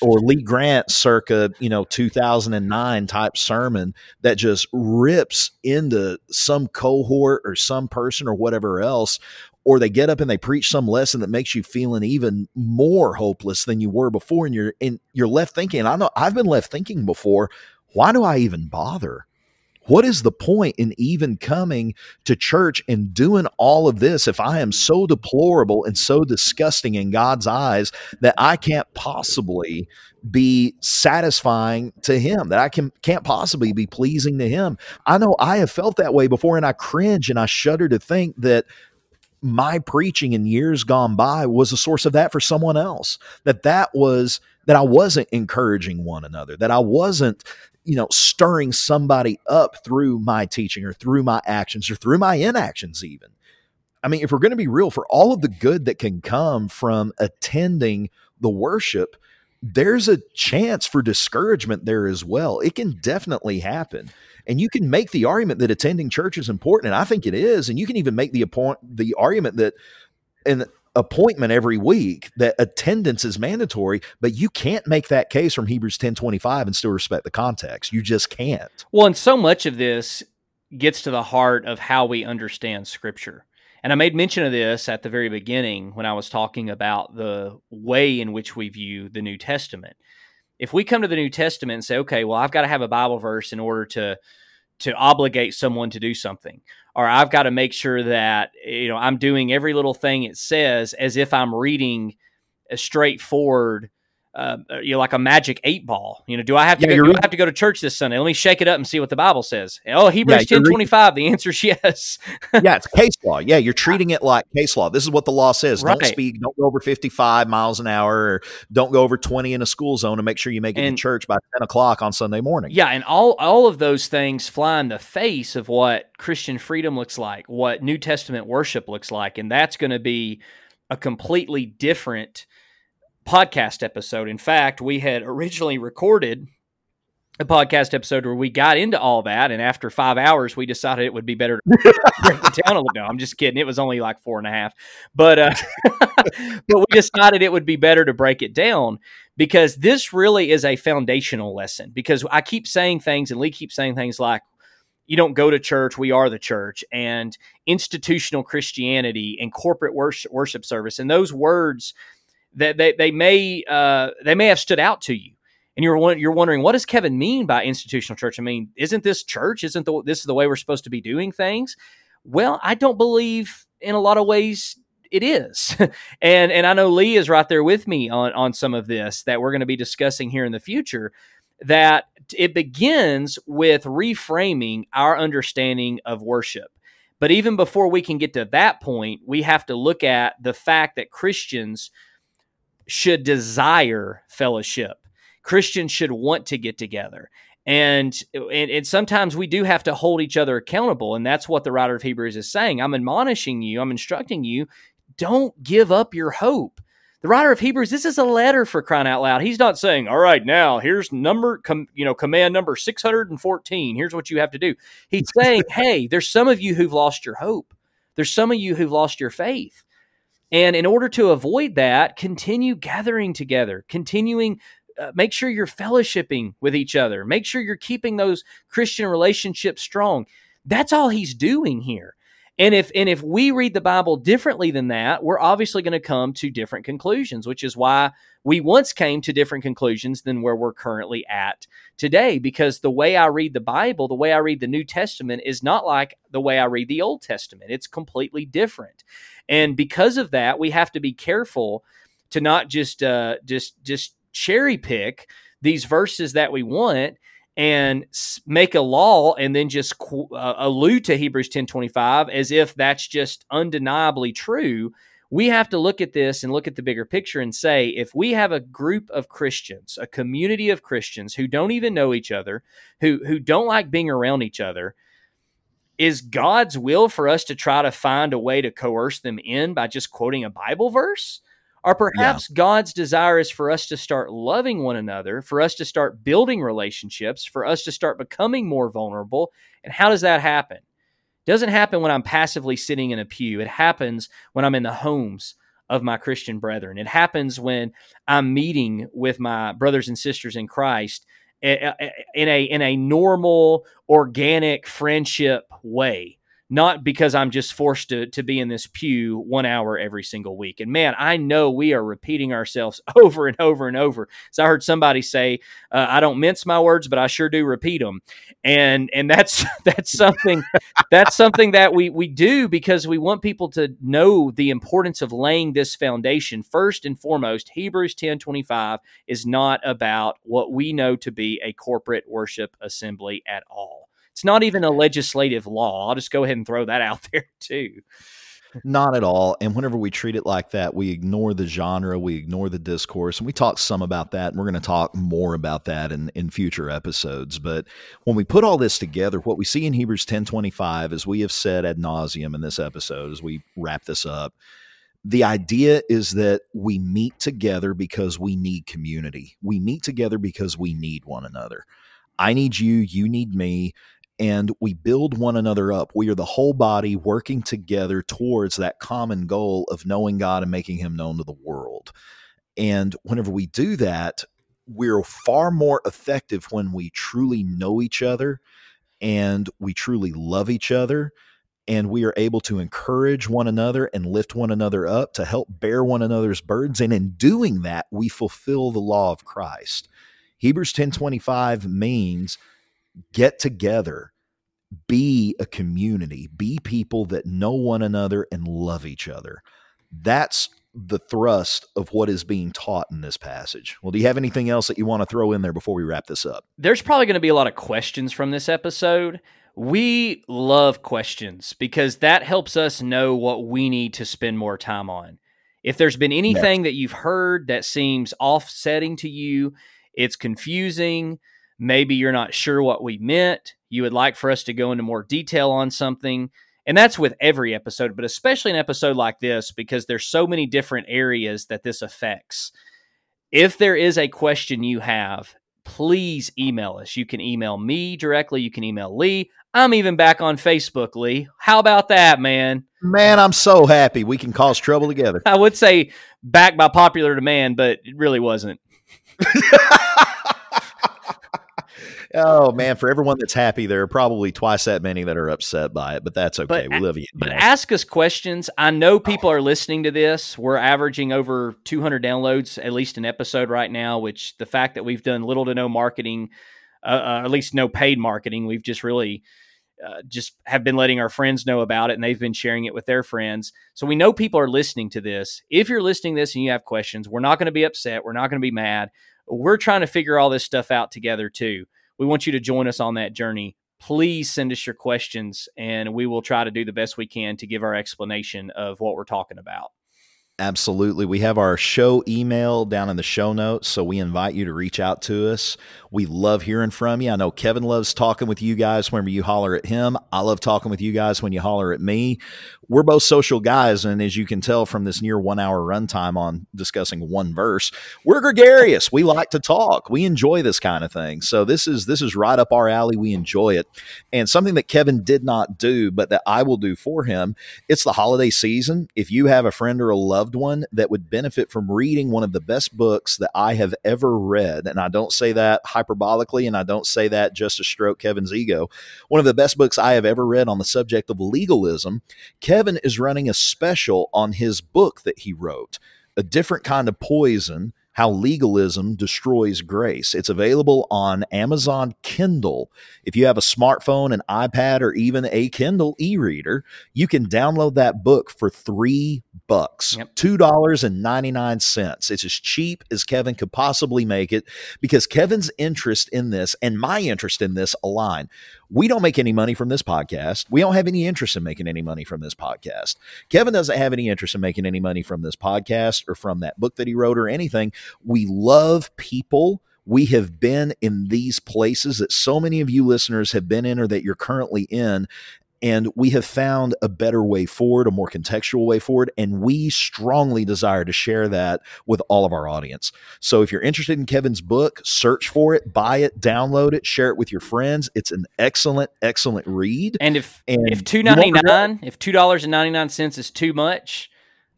or Lee Grant circa, you know, 2009 type sermon that just rips into some cohort or some person or whatever else or they get up and they preach some lesson that makes you feeling even more hopeless than you were before and you're and you're left thinking I know I've been left thinking before why do I even bother what is the point in even coming to church and doing all of this if I am so deplorable and so disgusting in God's eyes that I can't possibly be satisfying to him that I can can't possibly be pleasing to him. I know I have felt that way before and I cringe and I shudder to think that my preaching in years gone by was a source of that for someone else. That that was that I wasn't encouraging one another, that I wasn't you know, stirring somebody up through my teaching or through my actions or through my inactions, even. I mean, if we're going to be real, for all of the good that can come from attending the worship, there's a chance for discouragement there as well. It can definitely happen. And you can make the argument that attending church is important, and I think it is. And you can even make the appoint the argument that an appointment every week that attendance is mandatory but you can't make that case from hebrews 10 25 and still respect the context you just can't well and so much of this gets to the heart of how we understand scripture and i made mention of this at the very beginning when i was talking about the way in which we view the new testament. If we come to the new testament and say okay well i've got to have a bible verse in order to to obligate someone to do something or I've got to make sure that you know I'm doing every little thing it says as if I'm reading a straightforward uh, you know, like a magic eight ball. You know, do I have to yeah, go, do I have to go to church this Sunday? Let me shake it up and see what the Bible says. Oh, Hebrews yeah, ten twenty five. The answer is [laughs] yes. yeah, it's case law. Yeah, you're treating it like case law. This is what the law says. Right. Don't speak. Don't go over fifty five miles an hour. Or don't go over twenty in a school zone. And make sure you make it and, to church by ten o'clock on Sunday morning. Yeah, and all all of those things fly in the face of what Christian freedom looks like, what New Testament worship looks like, and that's going to be a completely different podcast episode. In fact, we had originally recorded a podcast episode where we got into all that, and after five hours, we decided it would be better to [laughs] break it down a little. No, I'm just kidding. It was only like four and a half, but uh, [laughs] but we decided it would be better to break it down because this really is a foundational lesson. Because I keep saying things, and Lee keeps saying things like, "You don't go to church; we are the church," and institutional Christianity and corporate worship, worship service, and those words that they, they may uh, they may have stood out to you and you're you're wondering what does Kevin mean by institutional church? I mean, isn't this church? Isn't the, this the way we're supposed to be doing things? Well, I don't believe in a lot of ways it is, [laughs] and and I know Lee is right there with me on on some of this that we're going to be discussing here in the future. That it begins with reframing our understanding of worship. But even before we can get to that point, we have to look at the fact that Christians should desire fellowship. Christians should want to get together. And, and, and sometimes we do have to hold each other accountable. And that's what the writer of Hebrews is saying. I'm admonishing you, I'm instructing you, don't give up your hope. The writer of Hebrews, this is a letter for crying out loud. He's not saying, "All right, now here's number, com, you know, command number 614. Here's what you have to do." He's saying, [laughs] "Hey, there's some of you who've lost your hope. There's some of you who've lost your faith. And in order to avoid that, continue gathering together, continuing uh, make sure you're fellowshipping with each other. Make sure you're keeping those Christian relationships strong. That's all he's doing here. And if and if we read the Bible differently than that, we're obviously going to come to different conclusions, which is why we once came to different conclusions than where we're currently at today because the way I read the Bible, the way I read the New Testament is not like the way I read the Old Testament. It's completely different. And because of that, we have to be careful to not just uh, just just cherry pick these verses that we want and make a law and then just uh, allude to Hebrews 10:25 as if that's just undeniably true we have to look at this and look at the bigger picture and say if we have a group of Christians, a community of Christians who don't even know each other, who who don't like being around each other, is God's will for us to try to find a way to coerce them in by just quoting a Bible verse? Or perhaps yeah. God's desire is for us to start loving one another, for us to start building relationships, for us to start becoming more vulnerable. And how does that happen? It doesn't happen when I'm passively sitting in a pew. It happens when I'm in the homes of my Christian brethren. It happens when I'm meeting with my brothers and sisters in Christ eh, eh, eh, in a in a normal organic friendship way not because I'm just forced to, to be in this pew one hour every single week. And man, I know we are repeating ourselves [laughs] over and over and over. So I heard somebody say, uh, "I don't mince my words, but I sure do repeat them," and and that's [laughs] that's something that's something that we we do because we want people to know the importance of laying this foundation first and foremost. Hebrews ten twenty five is not about what we know to be a corporate worship assembly at all. It's not even a legislative law. I'll just go ahead and throw that out [laughs] there too. Not at all. And whenever we treat it like that, we ignore the genre, we ignore the discourse, and we talk some about that. And we're going to talk more about that in, in future episodes. But when we put all this together, what we see in Hebrews 10:25, as we have said ad nauseum in this episode, as we wrap this up, the idea is that we meet together because we need community. We meet together because we need one another. I need you, you need me and we build one another up. We are the whole body working together towards that common goal of knowing God and making Him known to the world. And whenever we do that, we're far more effective when we truly know each other and we truly love each other and we are able to encourage one another and lift one another up to help bear one another's burdens and in doing that we fulfill the law of Christ. Hebrews 10:25 means get together, be a community, be people that know one another and love each other. That's the thrust of what is being taught in this passage. Well, do you have anything else that you want to throw in there before we wrap this up? There's probably going to be a lot of questions from this episode. We love questions because that helps us know what we need to spend more time on. If there's been anything that you've heard that seems offsetting to you, it's confusing, maybe you're not sure what we meant, you would like for us to go into more detail on something. And that's with every episode, but especially an episode like this because there's so many different areas that this affects. If there is a question you have, please email us. You can email me directly, you can email Lee. I'm even back on Facebook, Lee. How about that, man? Man, I'm so happy we can cause trouble together. I would say back by popular demand, but it really wasn't. [laughs] oh man, for everyone that's happy, there are probably twice that many that are upset by it, but that's okay. But, we love you. But ask us questions. I know people are listening to this. We're averaging over 200 downloads at least an episode right now. Which the fact that we've done little to no marketing, uh, uh, at least no paid marketing, we've just really. Uh, just have been letting our friends know about it and they've been sharing it with their friends. So we know people are listening to this. If you're listening to this and you have questions, we're not going to be upset. We're not going to be mad. We're trying to figure all this stuff out together too. We want you to join us on that journey. Please send us your questions and we will try to do the best we can to give our explanation of what we're talking about. Absolutely. We have our show email down in the show notes, so we invite you to reach out to us. We love hearing from you. I know Kevin loves talking with you guys whenever you holler at him. I love talking with you guys when you holler at me. We're both social guys, and as you can tell from this near one hour runtime on discussing one verse, we're gregarious. We like to talk. We enjoy this kind of thing. So this is this is right up our alley. We enjoy it. And something that Kevin did not do, but that I will do for him, it's the holiday season. If you have a friend or a loved loved one that would benefit from reading one of the best books that I have ever read, and I don't say that hyperbolically and I don't say that just to stroke Kevin's ego, one of the best books I have ever read on the subject of legalism, Kevin is running a special on his book that he wrote, A Different Kind of Poison how Legalism Destroys Grace. It's available on Amazon Kindle. If you have a smartphone, an iPad, or even a Kindle e reader, you can download that book for three bucks, yep. $2.99. It's as cheap as Kevin could possibly make it because Kevin's interest in this and my interest in this align. We don't make any money from this podcast. We don't have any interest in making any money from this podcast. Kevin doesn't have any interest in making any money from this podcast or from that book that he wrote or anything. We love people we have been in these places that so many of you listeners have been in or that you're currently in. And we have found a better way forward, a more contextual way forward. And we strongly desire to share that with all of our audience. So if you're interested in Kevin's book, search for it, buy it, download it, share it with your friends. It's an excellent, excellent read. And if and if two ninety nine, if two dollars and ninety nine cents is too much,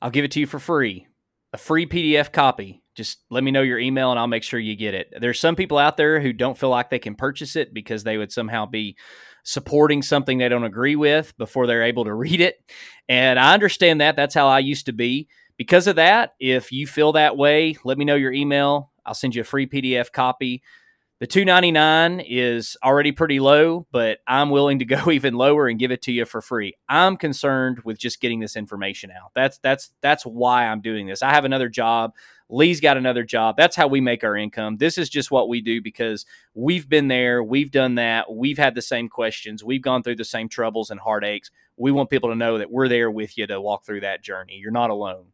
I'll give it to you for free. A free PDF copy. Just let me know your email and I'll make sure you get it. There's some people out there who don't feel like they can purchase it because they would somehow be supporting something they don't agree with before they're able to [laughs] read it. And I understand that. That's how I used to be. Because of that, if you feel that way, let me know your email. I'll send you a free PDF copy. The 299 is already pretty low, but I'm willing to [laughs] go even lower and give it to you for free. I'm concerned with just getting this information out. That's that's that's why I'm doing this. I have another job. Lee's got another job. That's how we make our income. This is just what we do because we've been there, we've done that, we've had the same questions, we've gone through the same troubles and heartaches. We want people to know that we're there with you to walk through that journey. You're not alone.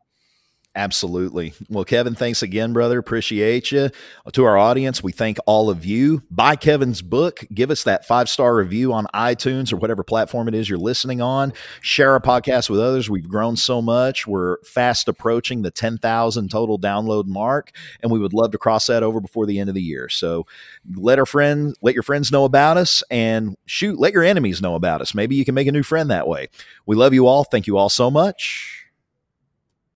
Absolutely. Well, Kevin, thanks again, brother. Appreciate you. To our audience, we thank all of you. Buy Kevin's book. Give us that five star review on iTunes or whatever platform it is you're listening on. Share our podcast with others. We've grown so much. We're fast approaching the 10,000 total download mark, and we would love to cross that over before the end of the year. So let our friends, let your friends know about us, and shoot, let your enemies know about us. Maybe you can make a new friend that way. We love you all. Thank you all so much